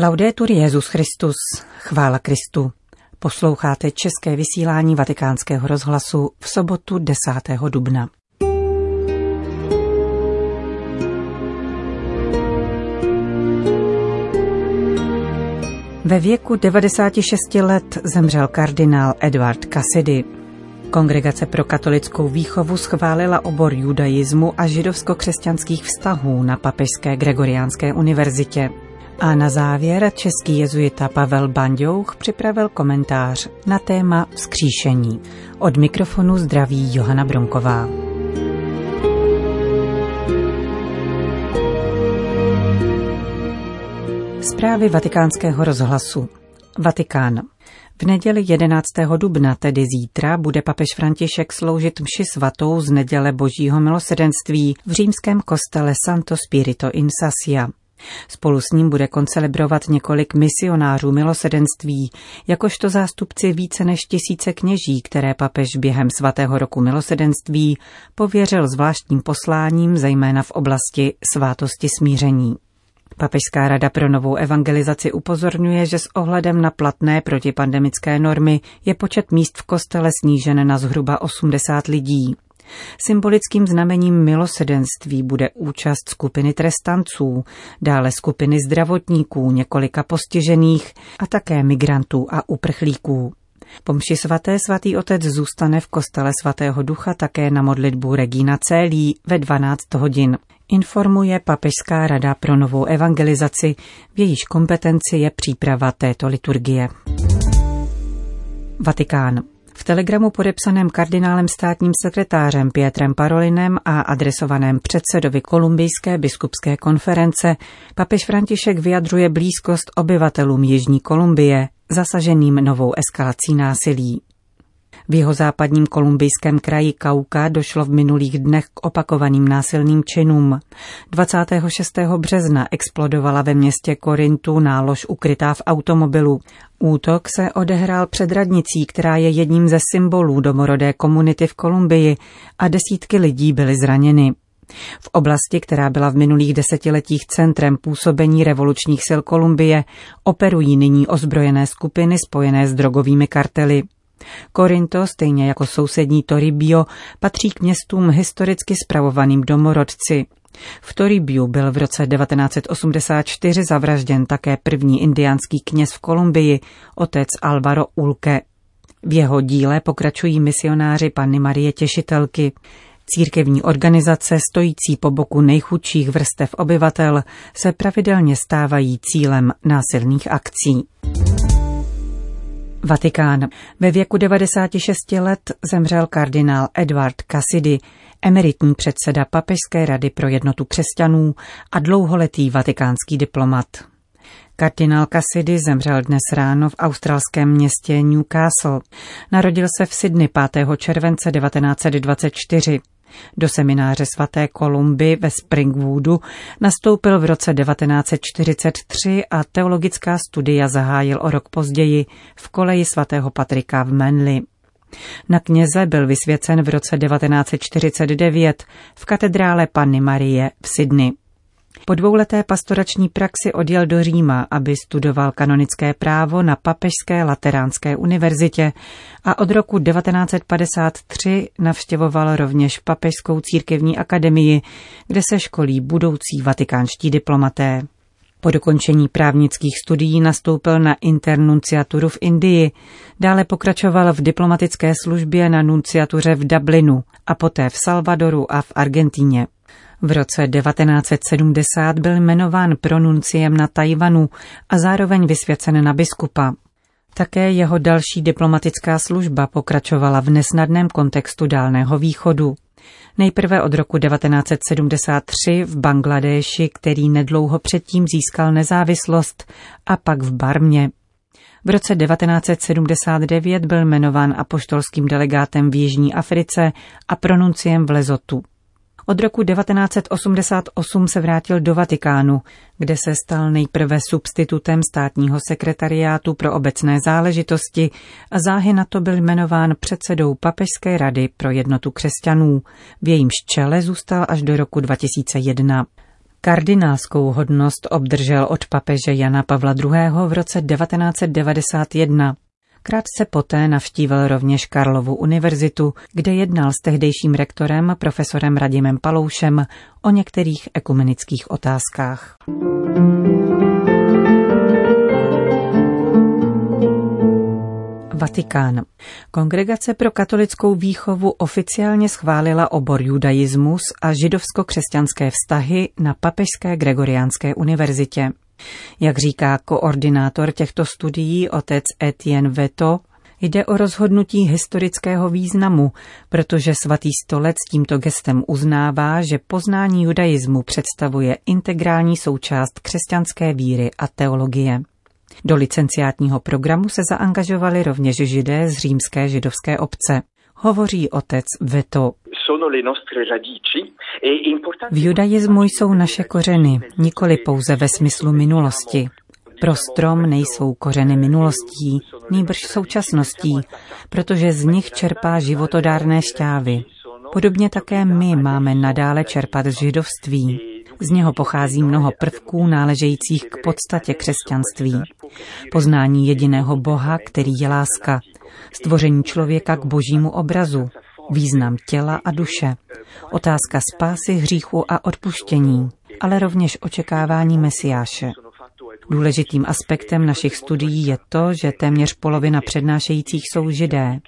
Laudetur Jezus Christus, chvála Kristu. Posloucháte české vysílání Vatikánského rozhlasu v sobotu 10. dubna. Ve věku 96 let zemřel kardinál Edward Cassidy. Kongregace pro katolickou výchovu schválila obor judaismu a židovsko-křesťanských vztahů na Papežské Gregoriánské univerzitě. A na závěr český jezuita Pavel Banďouch připravil komentář na téma vzkříšení. Od mikrofonu zdraví Johana Bronková. Zprávy vatikánského rozhlasu. Vatikán. V neděli 11. dubna, tedy zítra, bude papež František sloužit mši svatou z neděle Božího milosedenství v římském kostele Santo Spirito in Sassia. Spolu s ním bude koncelebrovat několik misionářů milosedenství, jakožto zástupci více než tisíce kněží, které papež během svatého roku milosedenství pověřil zvláštním posláním, zejména v oblasti svátosti smíření. Papežská rada pro novou evangelizaci upozorňuje, že s ohledem na platné protipandemické normy je počet míst v kostele snížen na zhruba 80 lidí. Symbolickým znamením milosedenství bude účast skupiny trestanců, dále skupiny zdravotníků, několika postižených a také migrantů a uprchlíků. Po mši svaté svatý otec zůstane v kostele svatého ducha také na modlitbu Regina Célí ve 12 hodin. Informuje Papežská rada pro novou evangelizaci, v jejíž kompetenci je příprava této liturgie. Vatikán. V telegramu podepsaném kardinálem státním sekretářem Pietrem Parolinem a adresovaném předsedovi Kolumbijské biskupské konference papež František vyjadřuje blízkost obyvatelům Jižní Kolumbie, zasaženým novou eskalací násilí. V jeho západním kolumbijském kraji Kauka došlo v minulých dnech k opakovaným násilným činům. 26. března explodovala ve městě Korintu nálož ukrytá v automobilu. Útok se odehrál před radnicí, která je jedním ze symbolů domorodé komunity v Kolumbii a desítky lidí byly zraněny. V oblasti, která byla v minulých desetiletích centrem působení revolučních sil Kolumbie, operují nyní ozbrojené skupiny spojené s drogovými kartely. Korinto, stejně jako sousední Toribio, patří k městům historicky spravovaným domorodci. V Toribiu byl v roce 1984 zavražděn také první indiánský kněz v Kolumbii, otec Alvaro Ulke. V jeho díle pokračují misionáři Panny Marie Těšitelky. Církevní organizace stojící po boku nejchudších vrstev obyvatel se pravidelně stávají cílem násilných akcí. Vatikán. Ve věku 96 let zemřel kardinál Edward Cassidy, emeritní předseda Papežské rady pro jednotu křesťanů a dlouholetý vatikánský diplomat. Kardinál Cassidy zemřel dnes ráno v australském městě Newcastle. Narodil se v Sydney 5. července 1924. Do semináře svaté Kolumby ve Springwoodu nastoupil v roce 1943 a teologická studia zahájil o rok později v koleji svatého Patrika v Manly. Na kněze byl vysvěcen v roce 1949 v katedrále Panny Marie v Sydney. Po dvouleté pastorační praxi odjel do Říma, aby studoval kanonické právo na Papežské lateránské univerzitě a od roku 1953 navštěvoval rovněž Papežskou církevní akademii, kde se školí budoucí vatikánští diplomaté. Po dokončení právnických studií nastoupil na internunciaturu v Indii, dále pokračoval v diplomatické službě na nunciatuře v Dublinu a poté v Salvadoru a v Argentíně. V roce 1970 byl jmenován pronunciem na Tajvanu a zároveň vysvěcen na biskupa. Také jeho další diplomatická služba pokračovala v nesnadném kontextu Dálného východu. Nejprve od roku 1973 v Bangladéši, který nedlouho předtím získal nezávislost, a pak v Barmě. V roce 1979 byl jmenován apoštolským delegátem v Jižní Africe a pronunciem v Lezotu. Od roku 1988 se vrátil do Vatikánu, kde se stal nejprve substitutem státního sekretariátu pro obecné záležitosti a záhy na to byl jmenován předsedou Papežské rady pro jednotu křesťanů. V jejímž čele zůstal až do roku 2001. Kardinálskou hodnost obdržel od papeže Jana Pavla II. v roce 1991. Krátce poté navštívil rovněž Karlovu univerzitu, kde jednal s tehdejším rektorem profesorem Radimem Paloušem o některých ekumenických otázkách. Vatikán. Kongregace pro katolickou výchovu oficiálně schválila obor judaismus a židovsko-křesťanské vztahy na Papežské Gregoriánské univerzitě. Jak říká koordinátor těchto studií otec Etienne Veto, Jde o rozhodnutí historického významu, protože svatý stolec tímto gestem uznává, že poznání judaismu představuje integrální součást křesťanské víry a teologie. Do licenciátního programu se zaangažovali rovněž židé z římské židovské obce. Hovoří otec Veto. V judaismu jsou naše kořeny, nikoli pouze ve smyslu minulosti. Pro strom nejsou kořeny minulostí, nýbrž současností, protože z nich čerpá životodárné šťávy. Podobně také my máme nadále čerpat z židovství. Z něho pochází mnoho prvků náležejících k podstatě křesťanství. Poznání jediného Boha, který je láska. Stvoření člověka k božímu obrazu. Význam těla a duše. Otázka spásy, hříchu a odpuštění, ale rovněž očekávání Mesiáše. Důležitým aspektem našich studií je to, že téměř polovina přednášejících jsou židé.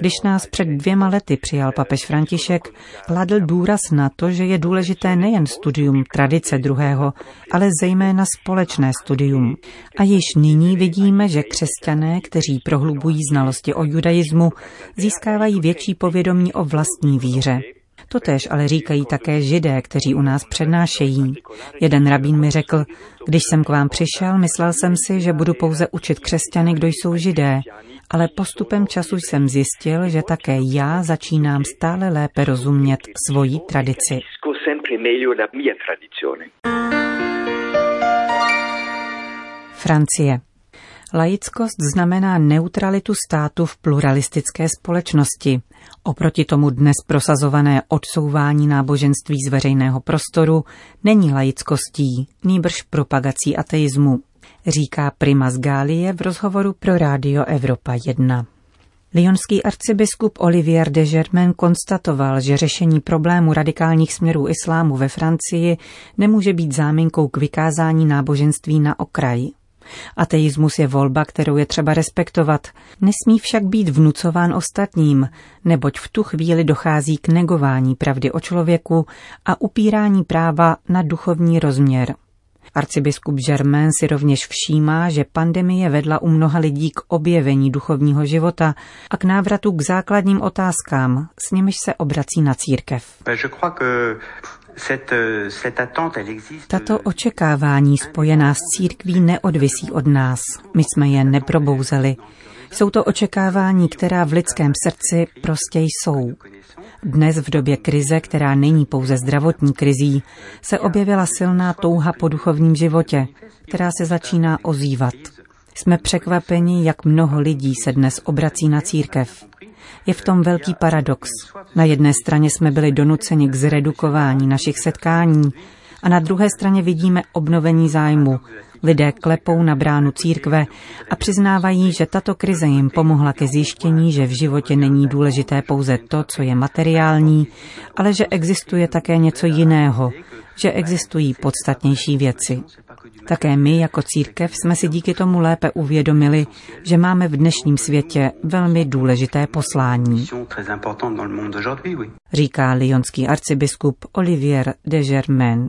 Když nás před dvěma lety přijal papež František, kladl důraz na to, že je důležité nejen studium tradice druhého, ale zejména společné studium. A již nyní vidíme, že křesťané, kteří prohlubují znalosti o judaismu, získávají větší povědomí o vlastní víře. Totež ale říkají také židé, kteří u nás přednášejí. Jeden rabín mi řekl, když jsem k vám přišel, myslel jsem si, že budu pouze učit křesťany, kdo jsou židé, ale postupem času jsem zjistil, že také já začínám stále lépe rozumět svoji tradici. Francie. Laickost znamená neutralitu státu v pluralistické společnosti. Oproti tomu dnes prosazované odsouvání náboženství z veřejného prostoru není laickostí, nýbrž propagací ateismu, říká Prima z Gálie v rozhovoru pro Rádio Evropa 1. Lyonský arcibiskup Olivier de Germain konstatoval, že řešení problému radikálních směrů islámu ve Francii nemůže být záminkou k vykázání náboženství na okraji. Ateismus je volba, kterou je třeba respektovat, nesmí však být vnucován ostatním, neboť v tu chvíli dochází k negování pravdy o člověku a upírání práva na duchovní rozměr. Arcibiskup Germain si rovněž všímá, že pandemie vedla u mnoha lidí k objevení duchovního života a k návratu k základním otázkám, s nimiž se obrací na církev. Tato očekávání spojená s církví neodvisí od nás. My jsme je neprobouzeli. Jsou to očekávání, která v lidském srdci prostě jsou. Dnes v době krize, která není pouze zdravotní krizí, se objevila silná touha po duchovním životě, která se začíná ozývat. Jsme překvapeni, jak mnoho lidí se dnes obrací na církev. Je v tom velký paradox. Na jedné straně jsme byli donuceni k zredukování našich setkání a na druhé straně vidíme obnovení zájmu. Lidé klepou na bránu církve a přiznávají, že tato krize jim pomohla ke zjištění, že v životě není důležité pouze to, co je materiální, ale že existuje také něco jiného, že existují podstatnější věci. Také my jako církev jsme si díky tomu lépe uvědomili, že máme v dnešním světě velmi důležité poslání. Říká lyonský arcibiskup Olivier de Germain.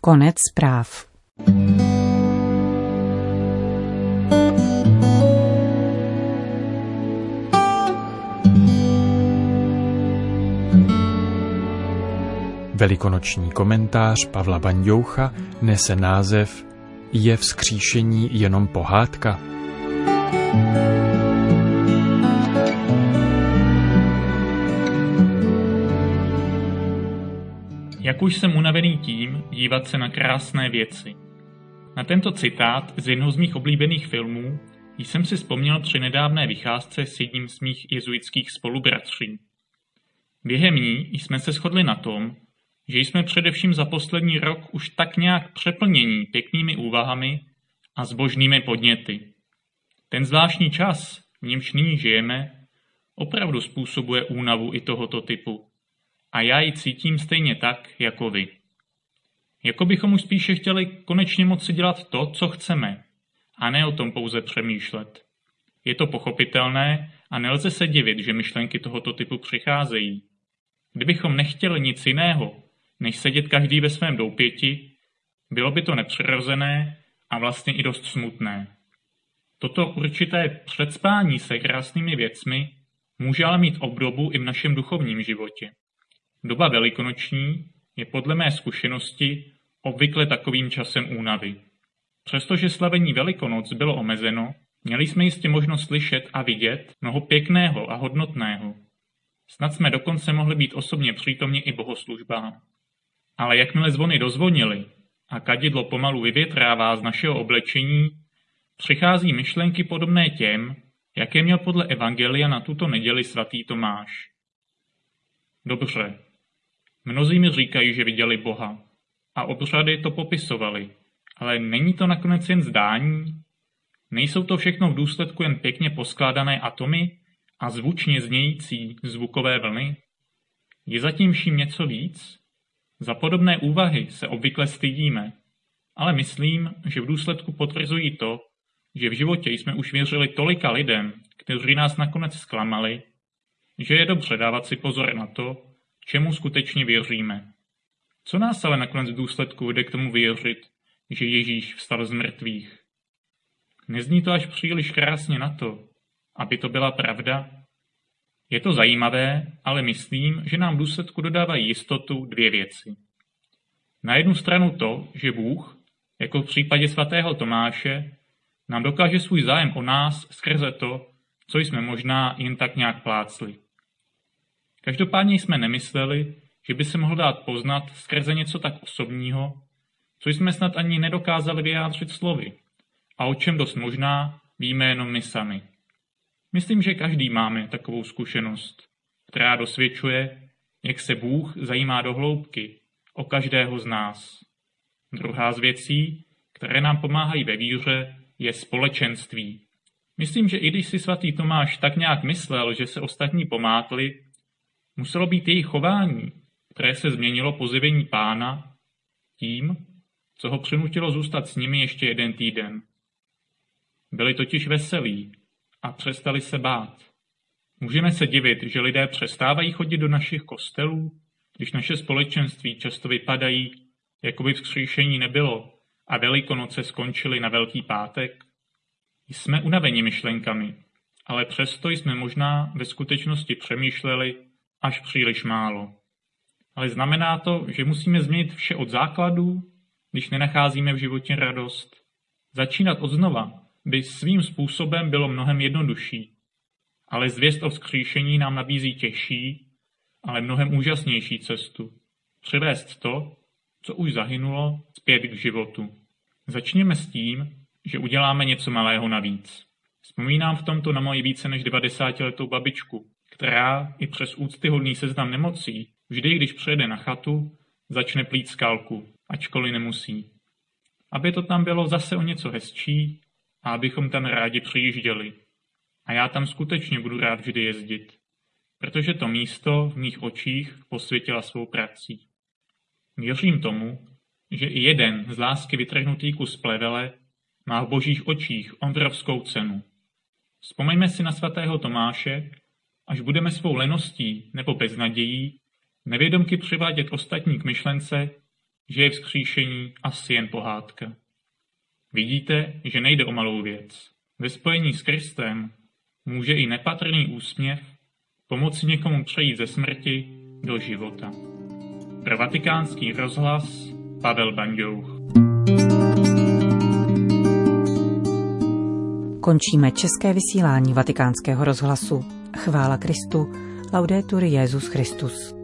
Konec zpráv. Velikonoční komentář Pavla Banďoucha nese název Je vzkříšení jenom pohádka? Jak už jsem unavený tím dívat se na krásné věci. Na tento citát z jednoho z mých oblíbených filmů jsem si vzpomněl při nedávné vycházce s jedním z mých jezuitských spolubratří. Během ní jsme se shodli na tom, že jsme především za poslední rok už tak nějak přeplnění pěknými úvahami a zbožnými podněty. Ten zvláštní čas, v němž nyní žijeme, opravdu způsobuje únavu i tohoto typu. A já ji cítím stejně tak, jako vy. Jako bychom už spíše chtěli konečně moci dělat to, co chceme, a ne o tom pouze přemýšlet. Je to pochopitelné a nelze se divit, že myšlenky tohoto typu přicházejí. Kdybychom nechtěli nic jiného, než sedět každý ve svém doupěti, bylo by to nepřirozené a vlastně i dost smutné. Toto určité předspání se krásnými věcmi může ale mít obdobu i v našem duchovním životě. Doba velikonoční je podle mé zkušenosti obvykle takovým časem únavy. Přestože slavení Velikonoc bylo omezeno, měli jsme jistě možnost slyšet a vidět mnoho pěkného a hodnotného. Snad jsme dokonce mohli být osobně přítomni i bohoslužbám. Ale jakmile zvony dozvonily a kadidlo pomalu vyvětrává z našeho oblečení, přichází myšlenky podobné těm, jaké měl podle Evangelia na tuto neděli svatý Tomáš. Dobře, mnozí mi říkají, že viděli Boha a obřady to popisovali, ale není to nakonec jen zdání? Nejsou to všechno v důsledku jen pěkně poskládané atomy a zvučně znějící zvukové vlny? Je zatím vším něco víc? Za podobné úvahy se obvykle stydíme, ale myslím, že v důsledku potvrzují to, že v životě jsme už věřili tolika lidem, kteří nás nakonec zklamali, že je dobře dávat si pozor na to, čemu skutečně věříme. Co nás ale nakonec v důsledku vede k tomu věřit, že Ježíš vstal z mrtvých? Nezní to až příliš krásně na to, aby to byla pravda? Je to zajímavé, ale myslím, že nám v důsledku dodávají jistotu dvě věci. Na jednu stranu to, že Bůh, jako v případě svatého Tomáše, nám dokáže svůj zájem o nás skrze to, co jsme možná jen tak nějak plácli. Každopádně jsme nemysleli, že by se mohl dát poznat skrze něco tak osobního, co jsme snad ani nedokázali vyjádřit slovy a o čem dost možná víme jenom my sami. Myslím, že každý máme takovou zkušenost, která dosvědčuje, jak se Bůh zajímá do hloubky o každého z nás. Druhá z věcí, které nám pomáhají ve víře, je společenství. Myslím, že i když si svatý Tomáš tak nějak myslel, že se ostatní pomátli, muselo být jejich chování, které se změnilo po zjevení pána, tím, co ho přinutilo zůstat s nimi ještě jeden týden. Byli totiž veselí a přestali se bát. Můžeme se divit, že lidé přestávají chodit do našich kostelů, když naše společenství často vypadají, jako by vzkříšení nebylo a Velikonoce skončily na Velký pátek? Jsme unaveni myšlenkami, ale přesto jsme možná ve skutečnosti přemýšleli až příliš málo. Ale znamená to, že musíme změnit vše od základů, když nenacházíme v životě radost. Začínat od znova by svým způsobem bylo mnohem jednodušší. Ale zvěst o vzkříšení nám nabízí těžší, ale mnohem úžasnější cestu. Přivést to, co už zahynulo, zpět k životu. Začněme s tím, že uděláme něco malého navíc. Vzpomínám v tomto na moji více než 90 letou babičku, která i přes úctyhodný seznam nemocí vždy, když přejde na chatu, začne plít skalku, ačkoliv nemusí. Aby to tam bylo zase o něco hezčí a abychom tam rádi přijížděli. A já tam skutečně budu rád vždy jezdit, protože to místo v mých očích posvětila svou prací. Věřím tomu, že i jeden z lásky vytrhnutý kus plevele má v božích očích obrovskou cenu. Vzpomeňme si na svatého Tomáše, až budeme svou leností nebo beznadějí nevědomky přivádět ostatní k myšlence, že je vzkříšení asi jen pohádka. Vidíte, že nejde o malou věc. Ve spojení s Kristem může i nepatrný úsměv pomoci někomu přejít ze smrti do života. Pro vatikánský rozhlas Pavel Banďouch. Končíme české vysílání vatikánského rozhlasu. Chvála Kristu. Laudetur Jezus Christus.